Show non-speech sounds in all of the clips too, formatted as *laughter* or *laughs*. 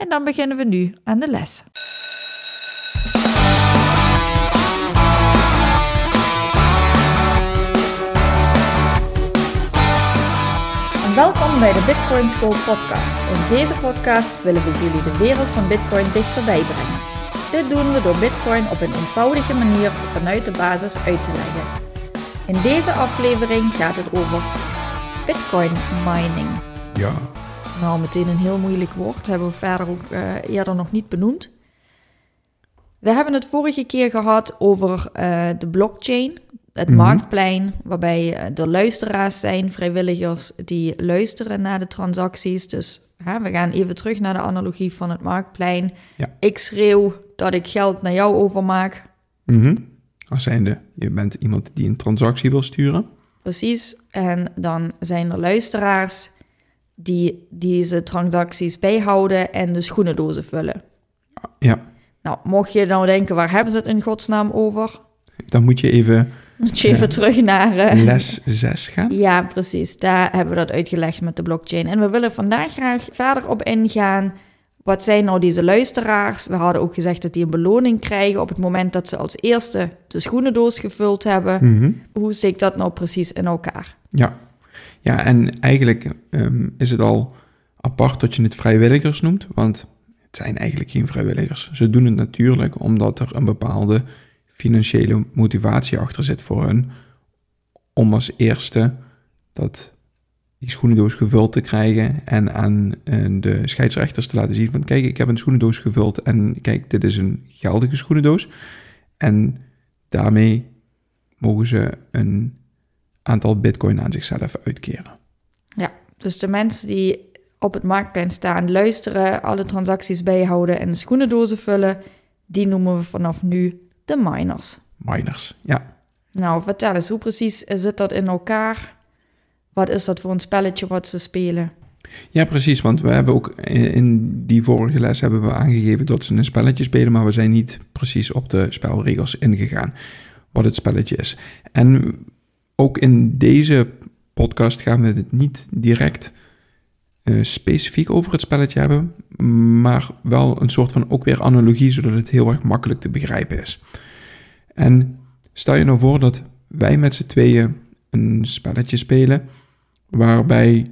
en dan beginnen we nu aan de les. En welkom bij de Bitcoin School podcast. In deze podcast willen we jullie de wereld van Bitcoin dichterbij brengen. Dit doen we door Bitcoin op een eenvoudige manier vanuit de basis uit te leggen. In deze aflevering gaat het over Bitcoin mining. Ja, Nou, meteen een heel moeilijk woord. Hebben we verder ook eh, eerder nog niet benoemd. We hebben het vorige keer gehad over eh, de blockchain, het Mhm. marktplein, waarbij eh, er luisteraars zijn, vrijwilligers die luisteren naar de transacties. Dus hè, we gaan even terug naar de analogie van het marktplein. Ja. Ik schreeuw dat ik geld naar jou overmaak. Mhm. Als zijnde, je bent iemand die een transactie wil sturen. Precies. En dan zijn er luisteraars die deze transacties bijhouden en de schoenendozen vullen. Ja, Nou, mocht je nou denken, waar hebben ze het in godsnaam over? dan moet je even Dat je even Ja. terug naar... eh, les 6 gaan. ja, precies. Daar hebben we dat uitgelegd met de blockchain. En we willen vandaag graag verder op ingaan. Wat zijn nou deze luisteraars? We hadden ook gezegd dat die een beloning krijgen op het moment dat ze als eerste de schoenendoos gevuld hebben. Mhm. Hoe steekt dat nou precies in elkaar? Ja. Ja, en eigenlijk ehm, is het al apart dat je het vrijwilligers noemt, want het zijn eigenlijk geen vrijwilligers. Ze doen het natuurlijk omdat er een bepaalde financiële motivatie achter zit voor hun, om als eerste dat die schoenendoos gevuld te krijgen en aan eh, de scheidsrechters te laten zien van kijk, ik heb een schoenendoos gevuld en kijk, dit is een geldige schoenendoos. En daarmee mogen ze een aantal bitcoin aan zichzelf uitkeren. Ja, dus de mensen die op het marktplein staan, luisteren, alle transacties bijhouden en de schoenendozen vullen, die noemen we vanaf nu de miners. Miners, ja. Nou, vertel eens, hoe precies zit dat in elkaar? Wat is dat voor een spelletje wat ze spelen? Ja, precies, want we hebben ook in die vorige les hebben we aangegeven dat ze een spelletje spelen, maar we zijn niet precies op de spelregels ingegaan, wat het spelletje is. En ook in deze podcast gaan we het niet direct eh, specifiek over het spelletje hebben, maar wel een soort van ook weer analogie, zodat het heel erg makkelijk te begrijpen is. En stel je nou voor dat wij met z'n tweeën een spelletje spelen, waarbij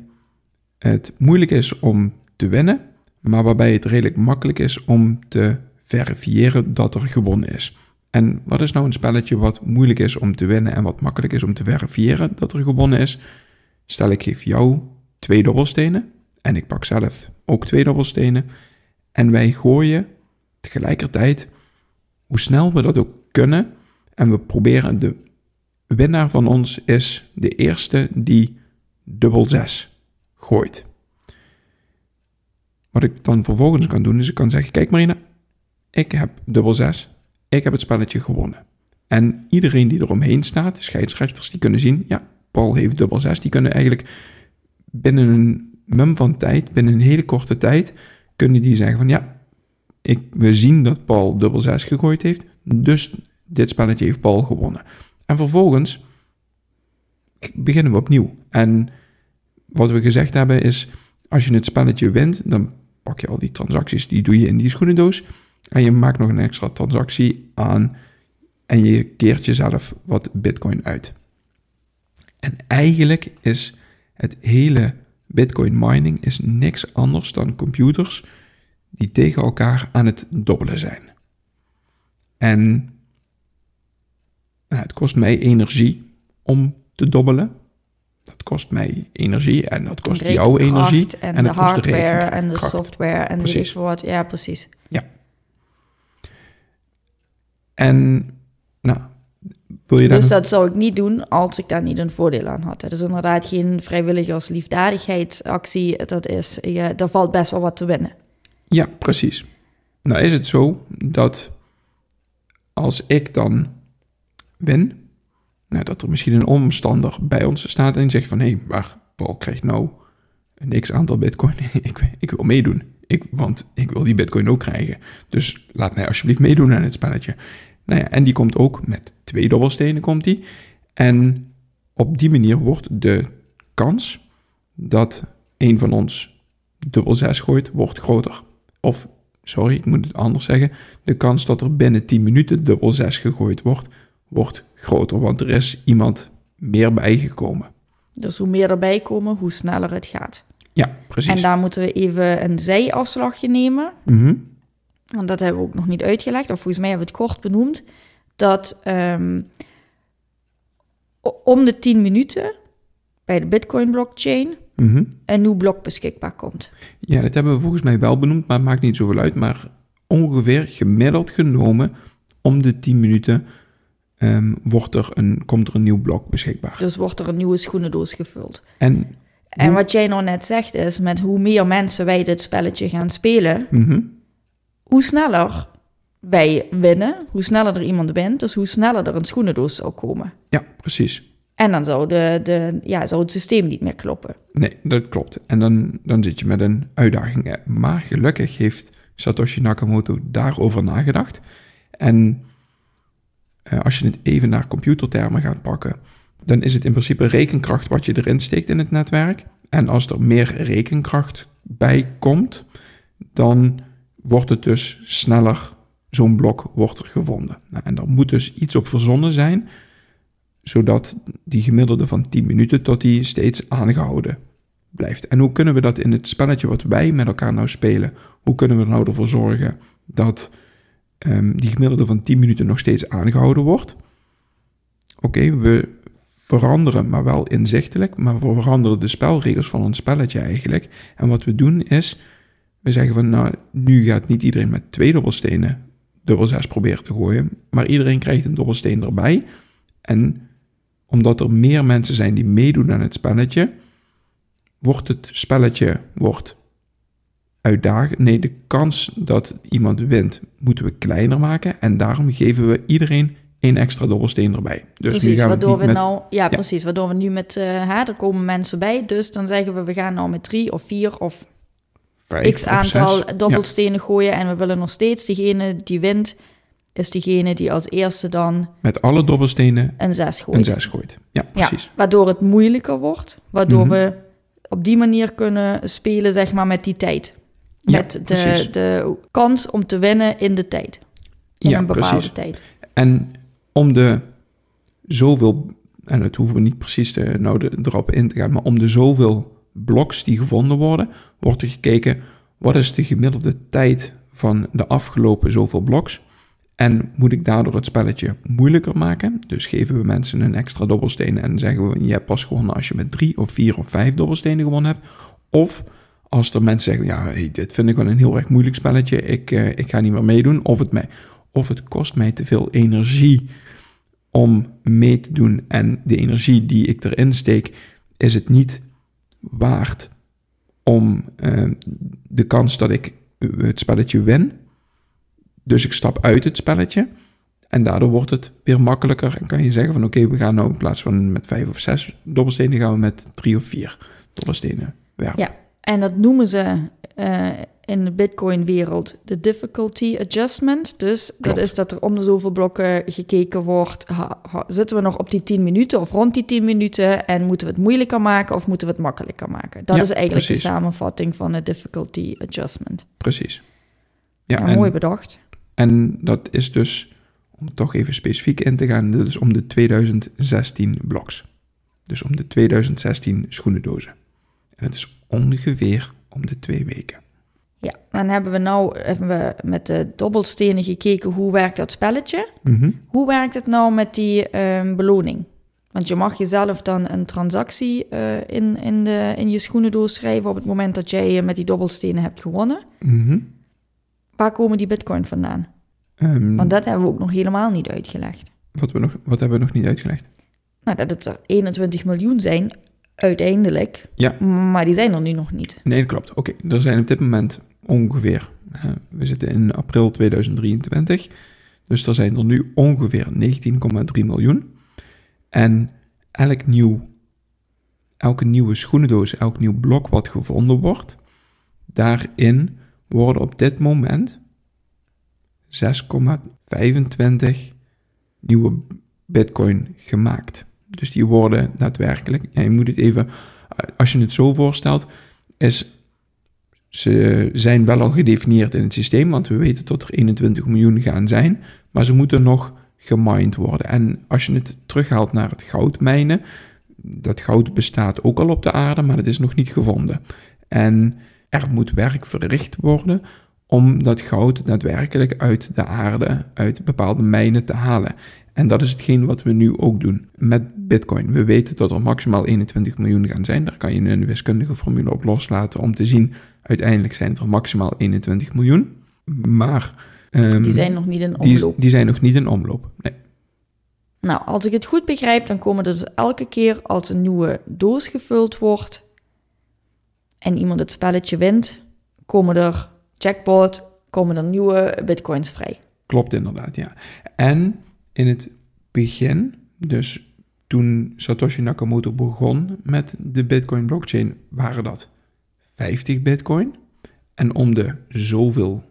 het moeilijk is om te winnen, maar waarbij het redelijk makkelijk is om te verifiëren dat er gewonnen is. En wat is nou een spelletje wat moeilijk is om te winnen en wat makkelijk is om te verifiëren dat er gewonnen is? Stel ik geef jou twee dobbelstenen en ik pak zelf ook twee dobbelstenen en wij gooien tegelijkertijd hoe snel we dat ook kunnen en we proberen de winnaar van ons is de eerste die dubbel zes gooit. Wat ik dan vervolgens kan doen, is ik kan zeggen: Kijk, Marina, ik heb dubbel zes. Ik heb het spelletje gewonnen. En iedereen die eromheen staat, scheidsrechters, die kunnen zien: Ja, Paul heeft dubbel zes. Die kunnen eigenlijk binnen een mum van tijd, binnen een hele korte tijd, kunnen die zeggen: van ja, ik, we zien dat Paul dubbel zes gegooid heeft. Dus dit spelletje heeft Paul gewonnen. En vervolgens beginnen we opnieuw. En wat we gezegd hebben is, als je het spelletje wint, dan pak je al die transacties, die doe je in die schoenendoos. En je maakt nog een extra transactie aan en je keert jezelf wat bitcoin uit. En eigenlijk is het hele bitcoin mining is niks anders dan computers die tegen elkaar aan het dobbelen zijn. En nou, het kost mij energie om te dobbelen. Dat kost mij energie en dat kost jou Rekenkracht energie. En, en de dat kost hardware en de software en weet Precies. ik veel wat. Ja, precies. En nou, wil je daar Dus dat zou ik niet doen als ik daar niet een voordeel aan had. Het is inderdaad geen vrijwilligers liefdadigheidsactie. Dat is, je, er valt best wel wat te winnen. Ja, precies. Nou is het zo dat als ik dan win, nou, dat er misschien een omstander bij ons staat en zegt van hé, hey, maar Paul krijgt nou een x aantal bitcoin. *laughs* ik, ik wil meedoen. Ik, want ik wil die bitcoin ook krijgen. Dus laat mij alsjeblieft meedoen aan het spelletje. Nou ja, en die komt ook met twee dobbelstenen komt die. En op die manier wordt de kans dat een van ons dubbel 6 gooit, wordt groter. Of, sorry, ik moet het anders zeggen. De kans dat er binnen 10 minuten dubbel 6 gegooid wordt, wordt groter. Want er is iemand meer bijgekomen. Dus hoe meer erbij komen, hoe sneller het gaat. Ja, precies. En daar moeten we even een zijafslagje nemen. Mm Want dat hebben we ook nog niet uitgelegd. Of volgens mij hebben we het kort benoemd. Dat um, om de 10 minuten bij de Bitcoin blockchain Mhm. een nieuw blok beschikbaar komt. Ja, dat hebben we volgens mij wel benoemd, maar het maakt niet zoveel uit. Maar ongeveer gemiddeld genomen om de 10 minuten um, wordt er een, komt er een nieuw blok beschikbaar. Dus wordt er een nieuwe schoenendoos gevuld. En, en wat jij nou net zegt is, met hoe meer mensen wij dit spelletje gaan spelen, mm -hmm. Hoe sneller wij winnen, hoe sneller er iemand wint, dus hoe sneller er een schoenendoos zal komen. Ja, precies. En dan zou, de, de, ja, zou het systeem niet meer kloppen. Nee, dat klopt. En dan, dan zit je met een uitdaging. Maar gelukkig heeft Satoshi Nakamoto daarover nagedacht. En uh, als je het even naar computertermen gaat pakken, dan is het in principe rekenkracht wat je erin steekt in het netwerk. En als er meer rekenkracht bij komt, dan wordt het dus sneller, zo'n blok wordt er gevonden. Nou, en daar moet dus iets op verzonnen zijn zodat die gemiddelde van 10 minuten tot die steeds aangehouden blijft. En hoe kunnen we dat in het spelletje wat wij met elkaar nou spelen, hoe kunnen we er nou ervoor zorgen dat um, die gemiddelde van 10 minuten nog steeds aangehouden wordt? Oké, we veranderen, maar wel inzichtelijk, maar we veranderen de spelregels van ons spelletje eigenlijk. En wat we doen is, we zeggen van nou, nu gaat niet iedereen met twee dobbelstenen dubbel 6 proberen te gooien, maar iedereen krijgt een dobbelsteen erbij. En omdat er meer mensen zijn die meedoen aan het spelletje, wordt het spelletje wordt uitdagend. Nee, de kans dat iemand wint moeten we kleiner maken. En daarom geven we iedereen één extra dobbelsteen erbij. Dus precies, nu gaan waardoor we, met, nou, ja, ja, precies, waardoor we nu met, uh, hè, er komen mensen bij, dus dan zeggen we, we gaan nou met drie of vier of Vijf x aantal dobbelstenen ja. gooien en we willen nog steeds diegene die wint, is diegene die als eerste dan met alle dobbelstenen een zes gooit. een zes gooit. Ja, precies. Ja, waardoor het moeilijker wordt, waardoor Mhm. we op die manier kunnen spelen, zeg maar, met die tijd. Ja, Met de, de kans om te winnen in de tijd. In Ja, een bepaalde precies. tijd. En om de zoveel, en dat hoeven we niet precies te, nou de, erop in te gaan, maar om de zoveel bloks die gevonden worden, wordt er gekeken wat is de gemiddelde tijd van de afgelopen zoveel bloks. En moet ik daardoor het spelletje moeilijker maken? Dus geven we mensen een extra dobbelsteen en zeggen we: je hebt pas gewonnen als je met drie of vier of vijf dobbelstenen gewonnen hebt. Of als er mensen zeggen: ja, dit vind ik wel een heel erg moeilijk spelletje, ik, eh, ik ga niet meer meedoen. Of het, mij, of het kost mij te veel energie om mee te doen. En de energie die ik erin steek, is het niet waard om eh, de kans dat ik het spelletje win. Dus ik stap uit het spelletje. En daardoor wordt het weer makkelijker. En kan je zeggen van oké, we gaan nou in plaats van met vijf of zes dobbelstenen, gaan we met drie of vier dobbelstenen werpen. Ja, en dat noemen ze eh, in de Bitcoin-wereld de difficulty adjustment. Dus dat is dat er om de zoveel blokken gekeken wordt. ha- ha- zitten we nog op die 10 minuten of rond die 10 minuten? En moeten we het moeilijker maken of moeten we het makkelijker maken? Dat Ja, is eigenlijk precies. de samenvatting van de difficulty adjustment. Precies. Ja, Ja, en, mooi bedacht. en dat is dus, om er toch even specifiek in te gaan, dit is om de 2016 bloks. Dus om de 2016 schoenendozen. En het is ongeveer om de twee weken. Ja, dan hebben we nou hebben we met de dobbelstenen gekeken hoe werkt dat spelletje. Mhm. Hoe werkt het nou met die ehm, beloning? Want je mag jezelf dan een transactie eh, in, in, de, in je schoenendoos schrijven op het moment dat jij eh, met die dobbelstenen hebt gewonnen. Mhm. Waar komen die bitcoin vandaan? Ehm, Want dat hebben we ook nog helemaal niet uitgelegd. wat, we nog, wat hebben we nog niet uitgelegd? Nou, dat het er 21 miljoen zijn, uiteindelijk. Ja. Maar die zijn er nu nog niet. Nee, dat klopt. Oké, er zijn op dit moment ongeveer, hè, we zitten in april 2023, dus er zijn er nu ongeveer 19,3 miljoen. En elk nieuw, elke nieuwe schoenendoos, elk nieuw blok wat gevonden wordt, daarin worden op dit moment 6,25 nieuwe bitcoin gemaakt. Dus die worden daadwerkelijk, ja, je moet het even, als je het zo voorstelt, is ze zijn wel al gedefinieerd in het systeem, want we weten dat er 21 miljoen gaan zijn, maar ze moeten nog gemined worden. En als je het terughaalt naar het goudmijnen, dat goud bestaat ook al op de aarde, maar het is nog niet gevonden. En er moet werk verricht worden om dat goud daadwerkelijk uit de aarde, uit bepaalde mijnen te halen. En dat is hetgeen wat we nu ook doen met Bitcoin. We weten dat er maximaal 21 miljoen gaan zijn. Daar kan je een wiskundige formule op loslaten om te zien. Uiteindelijk zijn het er maximaal 21 miljoen. Maar. Um, die zijn nog niet in omloop. Die, die zijn nog niet in omloop. Nee. Nou, als ik het goed begrijp, dan komen er dus elke keer als een nieuwe doos gevuld wordt en iemand het spelletje wint, komen er jackpot, komen er nieuwe bitcoins vrij. Klopt inderdaad, ja. En in het begin, dus toen Satoshi Nakamoto begon met de Bitcoin blockchain, waren dat 50 Bitcoin. En om de zoveel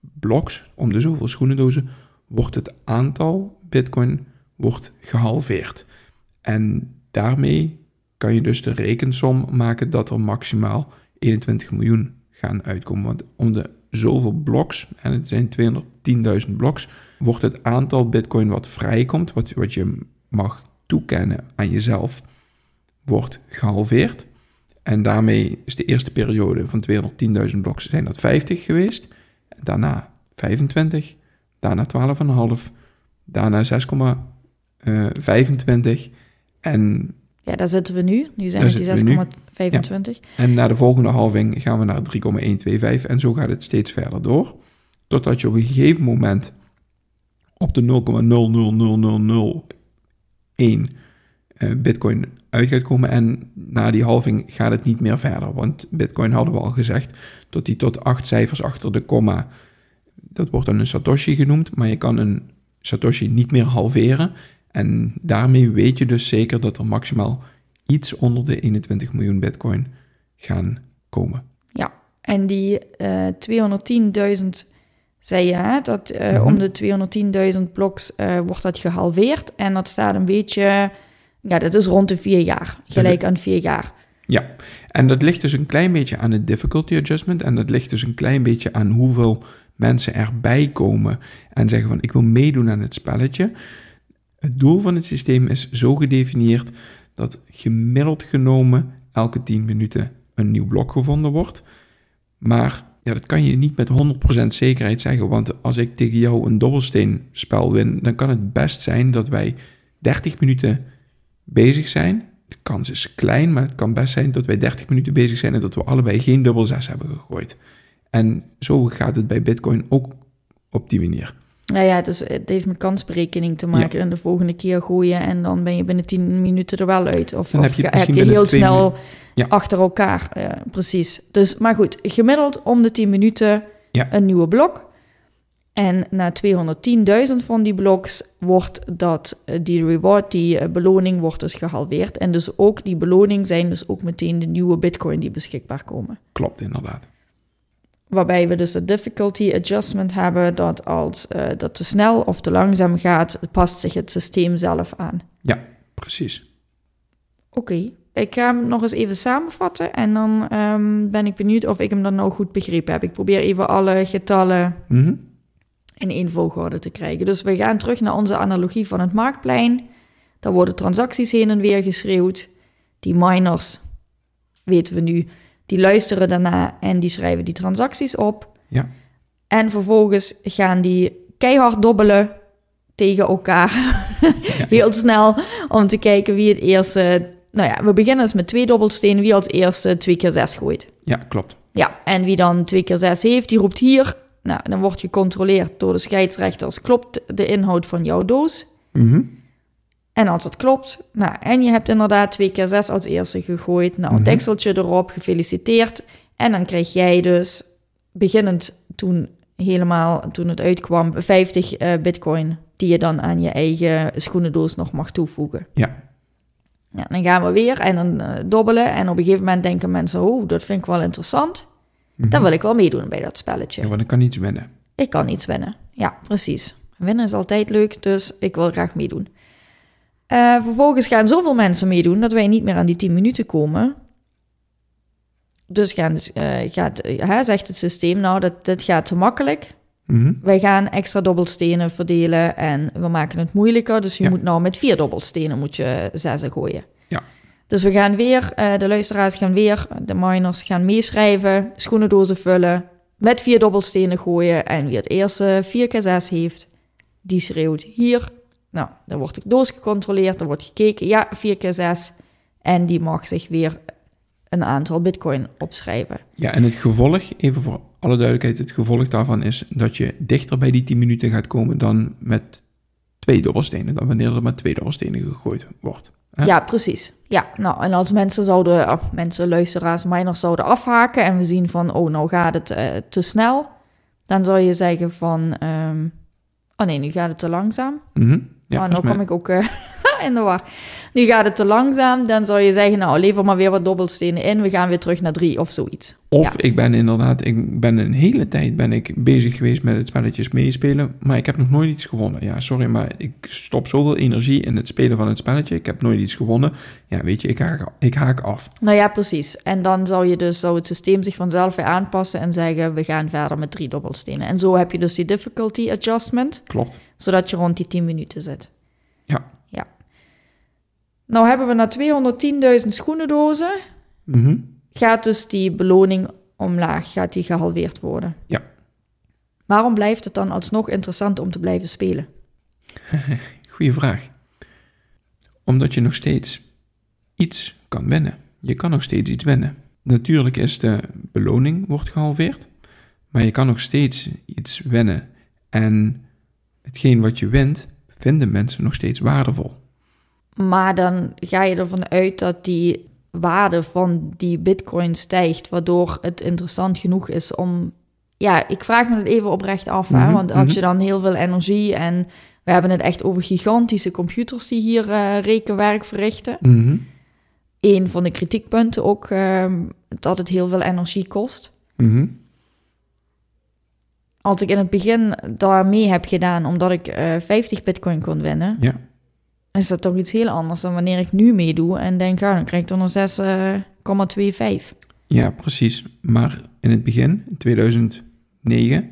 bloks, om de zoveel schoenendozen, wordt het aantal Bitcoin wordt gehalveerd. En daarmee kan je dus de rekensom maken dat er maximaal 21 miljoen gaan uitkomen. Want om de zoveel bloks, en het zijn 210.000 bloks, wordt het aantal bitcoin wat vrijkomt, wat, wat je mag toekennen aan jezelf, wordt gehalveerd. En daarmee is de eerste periode van 210.000 bloks zijn dat 50 geweest. Daarna 25, daarna 12,5, daarna 6,25 en... Ja, daar zitten we nu. Nu zijn het die 6,25. En na de volgende halving gaan we naar 3,125 en zo gaat het steeds verder door. Totdat je op een gegeven moment op de 0,00001 uh, bitcoin uit gaat komen. En na die halving gaat het niet meer verder. Want bitcoin hadden we al gezegd dat die tot acht cijfers achter de komma, dat wordt dan een satoshi genoemd, maar je kan een satoshi niet meer halveren. En daarmee weet je dus zeker dat er maximaal iets onder de 21 miljoen bitcoin gaan komen. Ja, en die uh, 210.000 zei je, dat uh, om de 210.000 bloks uh, wordt dat gehalveerd. En dat staat een beetje, ja, dat is rond de vier jaar, gelijk aan vier jaar. Ja, en dat ligt dus een klein beetje aan het difficulty adjustment. En dat ligt dus een klein beetje aan hoeveel mensen erbij komen en zeggen van ik wil meedoen aan het spelletje. Het doel van het systeem is zo gedefinieerd dat gemiddeld genomen elke 10 minuten een nieuw blok gevonden wordt. Maar ja, dat kan je niet met 100% zekerheid zeggen. Want als ik tegen jou een dobbelsteenspel win, dan kan het best zijn dat wij 30 minuten bezig zijn. De kans is klein, maar het kan best zijn dat wij 30 minuten bezig zijn en dat we allebei geen dubbel 6 hebben gegooid. En zo gaat het bij Bitcoin ook op die manier. Nou ja, dus het heeft met kansberekening te maken. En de volgende keer gooien en dan ben je binnen 10 minuten er wel uit. Of, heb je, heb je heel snel achter elkaar. Ja, precies. Dus, maar goed, gemiddeld om de 10 minuten een nieuwe blok. En na 210.000 van die bloks wordt dat, eh, die reward, die eh, beloning, wordt dus gehalveerd. En dus ook die beloning zijn dus ook meteen de nieuwe bitcoin die beschikbaar komen. Klopt, inderdaad. Waarbij we dus de difficulty adjustment hebben dat als uh, dat te snel of te langzaam gaat, past zich het systeem zelf aan. Ja, precies. Oké, ik ga hem nog eens even samenvatten en dan um, ben ik benieuwd of ik hem dan nou goed begrepen heb. Ik probeer even alle getallen mm in één volgorde te krijgen. Dus we gaan terug naar onze analogie van het marktplein. Daar worden transacties heen en weer geschreeuwd. Die miners, weten we nu, die luisteren daarna en die schrijven die transacties op. Ja. En vervolgens gaan die keihard dobbelen tegen elkaar. *laughs* Heel snel om te kijken wie het eerste. Nou ja, we beginnen dus met twee dobbelstenen. Wie als eerste twee keer zes gooit. Ja, klopt. Ja, en wie dan twee keer zes heeft, die roept hier. Nou, dan wordt gecontroleerd door de scheidsrechters. Klopt de inhoud van jouw doos? Mm en als het klopt, nou, en je hebt inderdaad twee keer zes als eerste gegooid, nou, een mm dekseltje erop, gefeliciteerd. En dan krijg jij dus beginnend toen helemaal, toen het uitkwam, 50 eh, bitcoin die je dan aan je eigen schoenendoos nog mag toevoegen. Ja. Ja, dan gaan we weer en dan eh, dobbelen. En op een gegeven moment denken mensen, oh, dat vind ik wel interessant. Mhm. Dan wil ik wel meedoen bij dat spelletje. Ja, want ik kan iets winnen. Ik kan iets winnen. Ja, precies. Winnen is altijd leuk, dus ik wil graag meedoen. Eh, vervolgens gaan zoveel mensen meedoen dat wij niet meer aan die 10 minuten komen. Dus gaan, eh, gaat, zegt het systeem, nou, dat, dit gaat te makkelijk. Mhm. Wij gaan extra dobbelstenen verdelen en we maken het moeilijker. Dus je Ja. moet nou met vier dobbelstenen moet je zessen gooien. Ja. Dus we gaan weer, eh, de luisteraars gaan weer, de miners gaan meeschrijven, schoenendozen vullen, met vier dobbelstenen gooien. En wie het eerste 4 keer 6 heeft, die schreeuwt hier. Nou, dan wordt de doos gecontroleerd, er wordt gekeken, ja, 4 keer 6. En die mag zich weer een aantal bitcoin opschrijven. Ja, en het gevolg, even voor alle duidelijkheid, het gevolg daarvan is dat je dichter bij die 10 minuten gaat komen dan met twee dobbelstenen, dan wanneer er met twee dobbelstenen gegooid wordt. Hè? Ja, precies. Ja, nou, en als mensen zouden, of mensen, luisteraars, miners zouden afhaken en we zien van, oh, nou gaat het eh, te snel, dan zou je zeggen van, ehm, oh nee, nu gaat het te langzaam. Mhm. Ja, oh, nou kom ik ook eh, in de war. Nu gaat het te langzaam, dan zou je zeggen, nou, lever maar weer wat dobbelstenen in, we gaan weer terug naar drie of zoiets. Of Ja. ik ben inderdaad, ik ben een hele tijd ben ik bezig geweest met het spelletjes meespelen, maar ik heb nog nooit iets gewonnen. Ja, sorry, maar ik stop zoveel energie in het spelen van het spelletje. Ik heb nooit iets gewonnen. Ja, weet je, ik haak, ik haak af. Nou ja, precies. En dan zou je dus, zou het systeem zich vanzelf weer aanpassen en zeggen, we gaan verder met drie dobbelstenen. En zo heb je dus die difficulty adjustment. Klopt. zodat je rond die 10 minuten zit. Ja. Nou hebben we na 210.000 schoenendozen, Mhm. gaat dus die beloning omlaag, gaat die gehalveerd worden. Ja. Waarom blijft het dan alsnog interessant om te blijven spelen? *laughs* Goeie vraag. Omdat je nog steeds iets kan winnen. Je kan nog steeds iets winnen. Natuurlijk is de beloning wordt gehalveerd, maar je kan nog steeds iets winnen. En hetgeen wat je wint, vinden mensen nog steeds waardevol. Maar dan ga je ervan uit dat die waarde van die bitcoin stijgt, waardoor het interessant genoeg is om... Ja, ik vraag me het even oprecht af, hè? Mhm, want als mhm. je dan heel veel energie en we hebben het echt over gigantische computers die hier eh, rekenwerk verrichten. Mhm. een van de kritiekpunten ook ehm, dat het heel veel energie kost. Mhm. Als ik in het begin daarmee heb gedaan omdat ik eh 50 bitcoin kon winnen, Ja, is dat toch iets heel anders dan wanneer ik nu meedoe en denk, ja, dan krijg ik er nog 6,25. ja, precies. Maar in het begin, in 2009,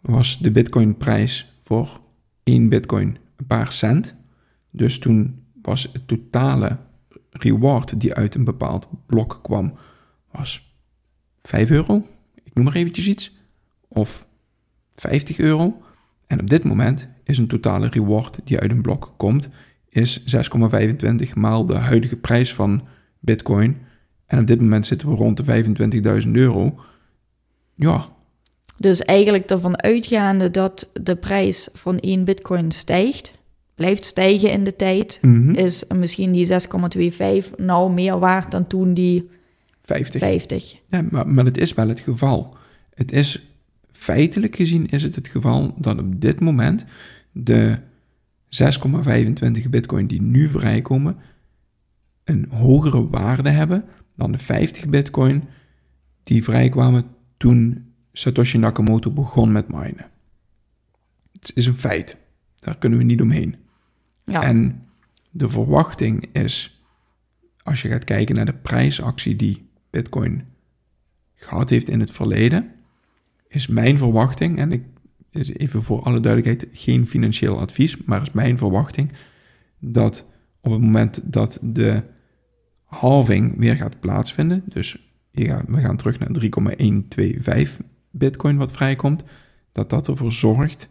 was de bitcoinprijs voor één bitcoin een paar cent. Dus toen was het totale reward die uit een bepaald blok kwam, was 5 euro. Ik noem maar eventjes iets. Of 50 euro. En op dit moment is een totale reward die uit een blok komt, is 6,25 maal de huidige prijs van bitcoin. En op dit moment zitten we rond de 25.000 euro. Ja, Dus eigenlijk ervan uitgaande dat de prijs van één bitcoin stijgt, blijft stijgen in de tijd, mhm, is misschien die 6,25 nou meer waard dan toen die 50. 50. Ja, maar, maar het is wel het geval. Het is feitelijk gezien is het het geval dat op dit moment de 6,25 bitcoin die nu vrijkomen een hogere waarde hebben dan de 50 bitcoin die vrijkwamen toen Satoshi Nakamoto begon met minen. Het is een feit. Daar kunnen we niet omheen. Ja. En de verwachting is, als je gaat kijken naar de prijsactie die Bitcoin gehad heeft in het verleden, is mijn verwachting, en ik is even voor alle duidelijkheid geen financieel advies, maar is mijn verwachting dat op het moment dat de halving weer gaat plaatsvinden, dus we gaan terug naar 3,125 Bitcoin wat vrijkomt, dat dat ervoor zorgt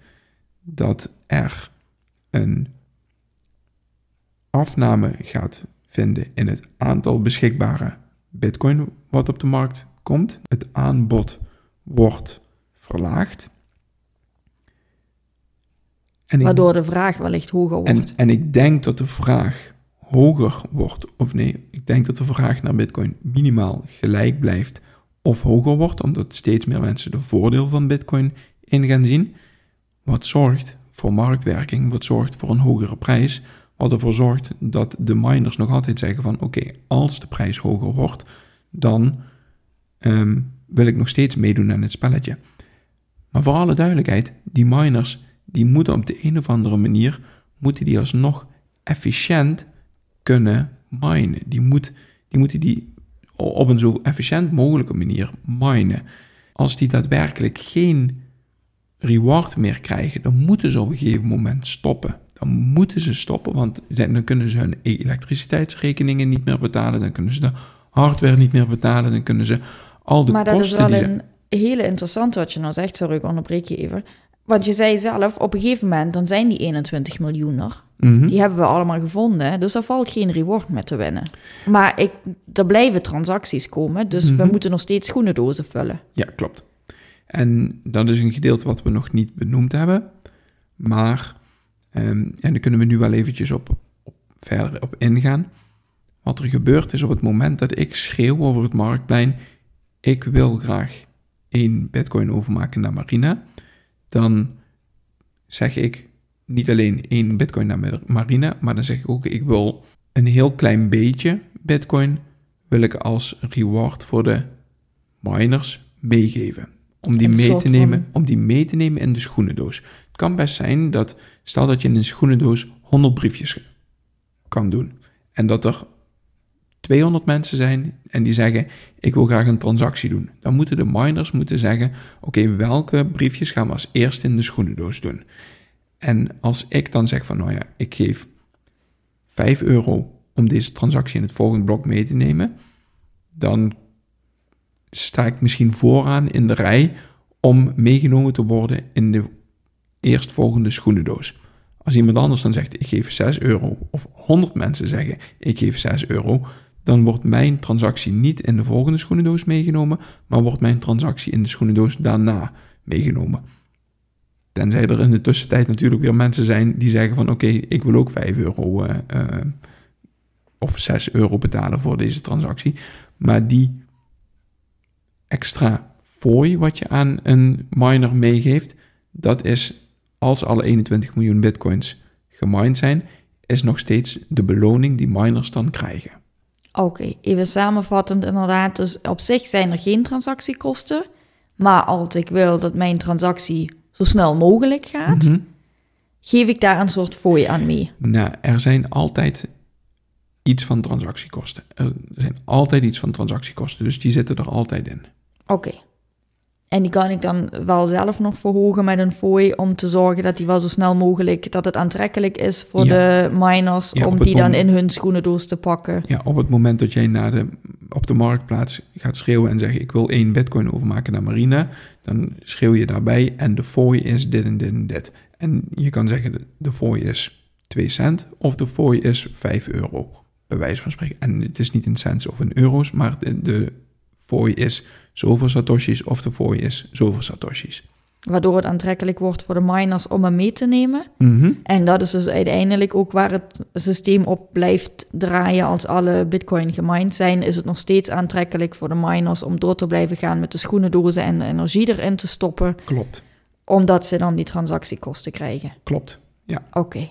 dat er een afname gaat vinden in het aantal beschikbare bitcoin wat op de markt komt. Het aanbod wordt verlaagd. En ik, Waardoor de vraag wellicht hoger wordt. en, en ik denk dat de vraag hoger wordt, of nee, ik denk dat de vraag naar bitcoin minimaal gelijk blijft of hoger wordt, omdat steeds meer mensen de voordeel van Bitcoin in gaan zien. Wat zorgt voor marktwerking, wat zorgt voor een hogere prijs, wat ervoor zorgt dat de miners nog altijd zeggen van oké, als de prijs hoger wordt, dan ehm, wil ik nog steeds meedoen aan het spelletje. Maar voor alle duidelijkheid, die miners die moeten op de een of andere manier, moeten die alsnog efficiënt kunnen minen. Die, moet, die moeten die op een zo efficiënt mogelijke manier minen. Als die daadwerkelijk geen reward meer krijgen, dan moeten ze op een gegeven moment stoppen. Dan moeten ze stoppen, want dan kunnen ze hun elektriciteitsrekeningen niet meer betalen, dan kunnen ze de hardware niet meer betalen, dan kunnen ze al de maar kosten... Maar dat is wel een hele interessante wat je nou zegt, sorry, ik onderbreek je even. Want je zei zelf, op een gegeven moment, dan zijn die 21 miljoen er. Mhm. Die hebben we allemaal gevonden, dus daar valt geen reward met te winnen. Maar ik, er blijven transacties komen, dus we Mhm. moeten nog steeds schoenendozen vullen. Ja, klopt. En dat is een gedeelte wat we nog niet benoemd hebben. Maar, ehm, en daar kunnen we nu wel eventjes op, op verder op ingaan. Wat er gebeurt is op het moment dat ik schreeuw over het marktplein... ik wil graag één bitcoin overmaken naar Marina... dan zeg ik niet alleen één bitcoin naar Mar- Marina... maar dan zeg ik ook, ik wil een heel klein beetje bitcoin... wil ik als reward voor de miners meegeven. Om die, Een mee te nemen, van- om die mee te nemen in de schoenendoos. Het kan best zijn dat, stel dat je in een schoenendoos 100 briefjes kan doen. En dat er 200 mensen zijn en die zeggen, ik wil graag een transactie doen. Dan moeten de miners moeten zeggen, oké, welke briefjes gaan we als eerste in de schoenendoos doen? En als ik dan zeg van, nou ja, ik geef 5 euro om deze transactie in het volgende blok mee te nemen, dan sta ik misschien vooraan in de rij om meegenomen te worden in de eerstvolgende schoenendoos. Als iemand anders dan zegt ik geef 6 euro, of 100 mensen zeggen ik geef 6 euro, dan wordt mijn transactie niet in de volgende schoenendoos meegenomen, maar wordt mijn transactie in de schoenendoos daarna meegenomen. Tenzij er in de tussentijd natuurlijk weer mensen zijn die zeggen van oké, ik wil ook 5 euro eh, eh, of 6 euro betalen voor deze transactie. Maar die extra fooi wat je aan een miner meegeeft, dat is als alle 21 miljoen bitcoins gemined zijn, is nog steeds de beloning die miners dan krijgen. Oké, even samenvattend inderdaad. Dus op zich zijn er geen transactiekosten. Maar als ik wil dat mijn transactie zo snel mogelijk gaat, Mhm. geef ik daar een soort fooi aan mee. Nou, er zijn altijd iets van transactiekosten. Er zijn altijd iets van transactiekosten, dus die zitten er altijd in. Oké. En die kan ik dan wel zelf nog verhogen met een fooi om te zorgen dat die wel zo snel mogelijk, dat het aantrekkelijk is voor Ja. de miners Ja, om die dan in hun schoenendoos te pakken. Ja, op het moment dat jij naar de, op de marktplaats gaat schreeuwen en zeggen: Ik wil één bitcoin overmaken naar Marina, dan schreeuw je daarbij en de fooi is dit en dit en dit. En je kan zeggen: de- de fooi is 2 cent of de fooi is 5 euro, bij wijze van spreken. En het is niet in cents of in euro's, maar de, de fooi is zoveel satoshis of de is zoveel satoshis. Waardoor het aantrekkelijk wordt voor de miners om hem mee te nemen. Mhm. En dat is dus uiteindelijk ook waar het systeem op blijft draaien. Als alle bitcoin gemined zijn, is het nog steeds aantrekkelijk voor de miners om door te blijven gaan met de schoenendozen en de energie erin te stoppen. Klopt, Omdat ze dan die transactiekosten krijgen. klopt. Ja, Oké,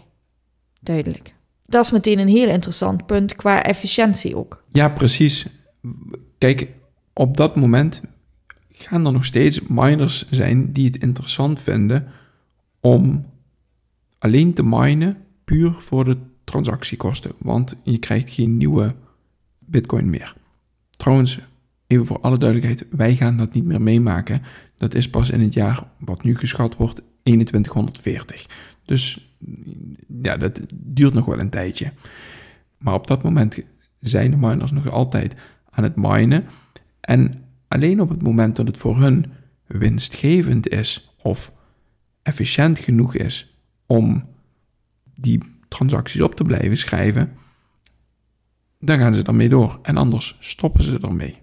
duidelijk. Dat is meteen een heel interessant punt qua efficiëntie ook. Ja, precies. Kijk, op dat moment gaan er nog steeds miners zijn die het interessant vinden om alleen te minen puur voor de transactiekosten, want je krijgt geen nieuwe bitcoin meer. Trouwens, even voor alle duidelijkheid, wij gaan dat niet meer meemaken. Dat is pas in het jaar wat nu geschat wordt 2140. Dus ja, dat duurt nog wel een tijdje. Maar op dat moment zijn de miners nog altijd aan het minen. En alleen op het moment dat het voor hun winstgevend is of efficiënt genoeg is om die transacties op te blijven schrijven, dan gaan ze ermee door. En anders stoppen ze ermee.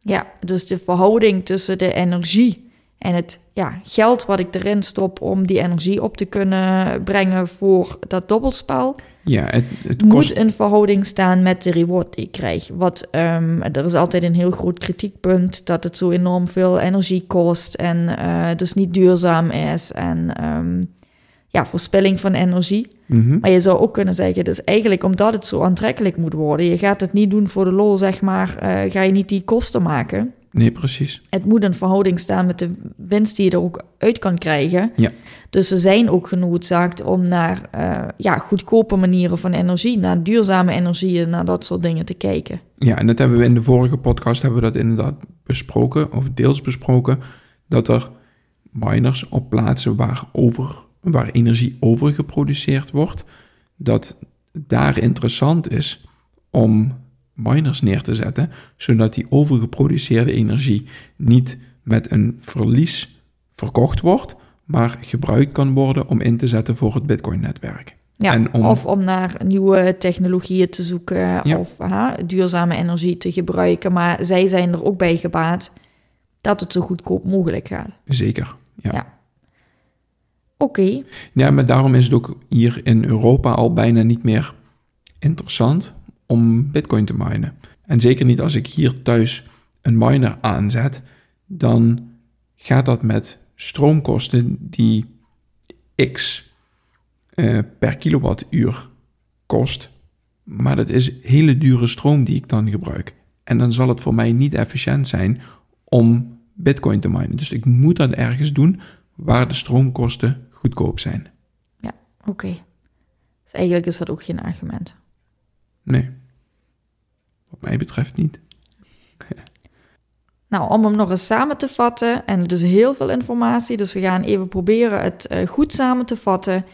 Ja, dus de verhouding tussen de energie en het ja, geld wat ik erin stop om die energie op te kunnen brengen voor dat dobbelspel, Ja, het, het moet in verhouding staan met de reward die ik krijg. Wat, ehm, er is altijd een heel groot kritiekpunt dat het zo enorm veel energie kost en eh, dus niet duurzaam is en ehm, ja, verspilling van energie. Mhm. Maar je zou ook kunnen zeggen, dus eigenlijk omdat het zo aantrekkelijk moet worden, je gaat het niet doen voor de lol, zeg maar, eh, ga je niet die kosten maken. Nee, precies. Het moet in verhouding staan met de winst die je er ook uit kan krijgen. Ja. Dus ze zijn ook genoodzaakt om naar eh, ja, goedkope manieren van energie, naar duurzame energieën, naar dat soort dingen te kijken. Ja, en dat hebben we in de vorige podcast hebben we dat inderdaad besproken, of deels besproken, dat er miners op plaatsen waar, over, waar energie overgeproduceerd wordt, dat daar interessant is om miners neer te zetten, zodat die overgeproduceerde energie niet met een verlies verkocht wordt, maar gebruikt kan worden om in te zetten voor het Bitcoin-netwerk. Ja, En om- Of om naar nieuwe technologieën te zoeken Ja. of duurzame energie te gebruiken. Maar zij zijn er ook bij gebaat dat het zo goedkoop mogelijk gaat. Zeker. Ja. Ja. Oké, Ja, maar daarom is het ook hier in Europa al bijna niet meer interessant om Bitcoin te minen. En zeker niet als ik hier thuis een miner aanzet, dan gaat dat met stroomkosten die x eh, per kilowattuur kost. Maar dat is hele dure stroom die ik dan gebruik. En dan zal het voor mij niet efficiënt zijn om Bitcoin te minen. Dus ik moet dat ergens doen waar de stroomkosten goedkoop zijn. oké. Dus eigenlijk is dat ook geen argument. Nee. Wat mij betreft niet. *laughs* Nou, om hem nog eens samen te vatten, en het is heel veel informatie, dus we gaan even proberen het eh, goed samen te vatten.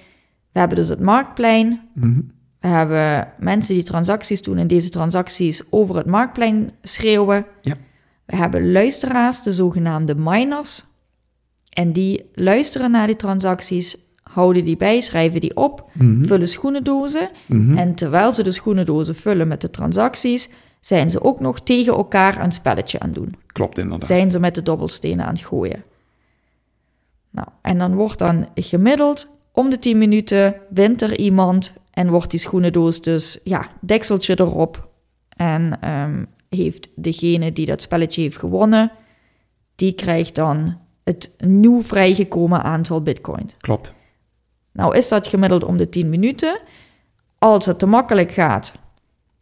We hebben dus het marktplein, Mhm. we hebben mensen die transacties doen en deze transacties over het marktplein schreeuwen. Ja. We hebben luisteraars, de zogenaamde miners, en die luisteren naar die transacties, houden die bij, schrijven die op, Mhm. vullen schoenendozen. Mhm. En terwijl ze de schoenendozen vullen met de transacties, zijn ze ook nog tegen elkaar een spelletje aan het doen Klopt inderdaad. zijn ze met de dobbelstenen aan het gooien. Nou, en dan wordt dan gemiddeld om de 10 minuten wint er iemand en wordt die schoenendoos dus, ja, dekseltje erop. En ehm, heeft degene die dat spelletje heeft gewonnen, die krijgt dan het nieuw vrijgekomen aantal bitcoins. Klopt. Nou is dat gemiddeld om de 10 minuten. Als het te makkelijk gaat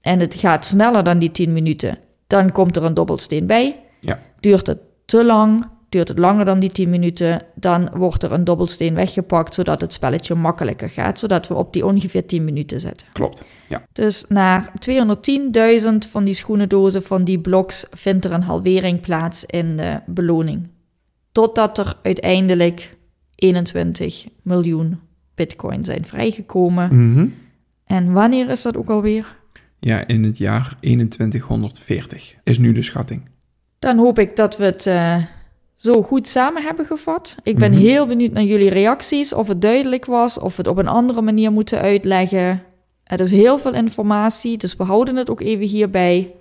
en het gaat sneller dan die 10 minuten, dan komt er een dobbelsteen bij. Ja. Duurt het te lang, duurt het langer dan die 10 minuten, dan wordt er een dobbelsteen weggepakt zodat het spelletje makkelijker gaat, zodat we op die ongeveer 10 minuten zitten. Klopt. Ja. Dus na 210.000 van die schoenendozen van die bloks vindt er een halvering plaats in de beloning. Totdat er uiteindelijk 21 miljoen bitcoin zijn vrijgekomen. Mhm. En wanneer is dat ook alweer? Ja, in het jaar 2140 is nu de schatting. Dan hoop ik dat we het eh, zo goed samen hebben gevat. Ik ben Mhm. heel benieuwd naar jullie reacties, of het duidelijk was, of we het op een andere manier moeten uitleggen. Er is heel veel informatie, dus we houden het ook even hierbij.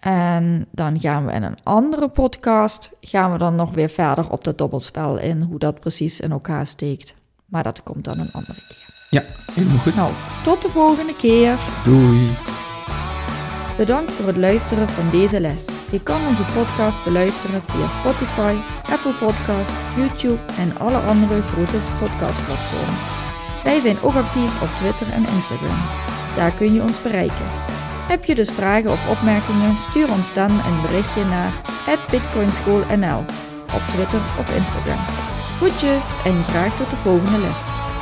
En dan gaan we in een andere podcast, gaan we dan nog weer verder op dat dobbelspel in, hoe dat precies in elkaar steekt. Maar dat komt dan een andere keer. Ja, helemaal goed. Nou, tot de volgende keer. Doei. Bedankt voor het luisteren van deze les. Je kan onze podcast beluisteren via Spotify, Apple Podcast, YouTube en alle andere grote podcastplatformen. Wij zijn ook actief op Twitter en Instagram. Daar kun je ons bereiken. Heb je dus vragen of opmerkingen, stuur ons dan een berichtje naar @bitcoinschoolnl op Twitter of Instagram. Groetjes en graag tot de volgende les.